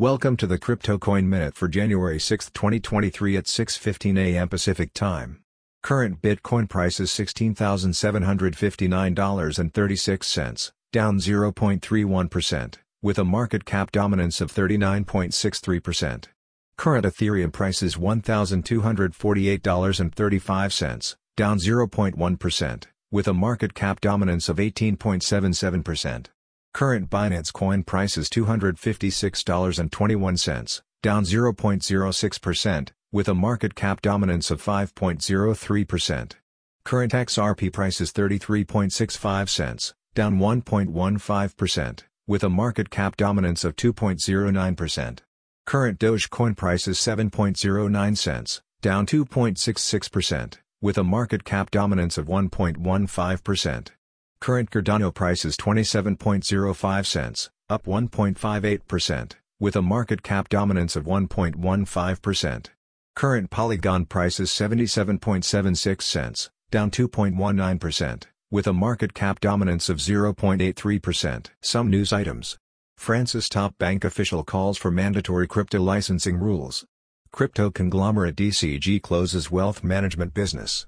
Welcome to the Crypto Coin Minute for January 6, 2023 at 6:15 a.m. Pacific Time. Current Bitcoin price is $16,759.36, down 0.31%, with a market cap dominance of 39.63%. Current Ethereum price is $1,248.35, down 0.1%, with a market cap dominance of 18.77%. Current Binance Coin price is $256.21, down 0.06%, with a market cap dominance of 5.03%. Current XRP price is 33.65 cents, down 1.15%, with a market cap dominance of 2.09%. Current Dogecoin price is 7.09 cents, down 2.66%, with a market cap dominance of 1.15%. Current Cardano price is 27.05 cents, up 1.58%, with a market cap dominance of 1.15%. Current Polygon price is 77.76 cents, down 2.19%, with a market cap dominance of 0.83%. Some news items. France's top bank official calls for mandatory crypto licensing rules. Crypto conglomerate DCG closes wealth management business.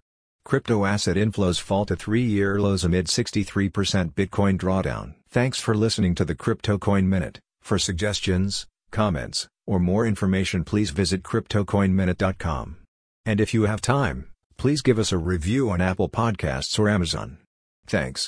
Crypto asset inflows fall to three-year lows amid 63% Bitcoin drawdown. Thanks for listening to the Crypto Coin Minute. For suggestions, comments, or more information please visit CryptoCoinMinute.com. And if you have time, please give us a review on Apple Podcasts or Amazon. Thanks.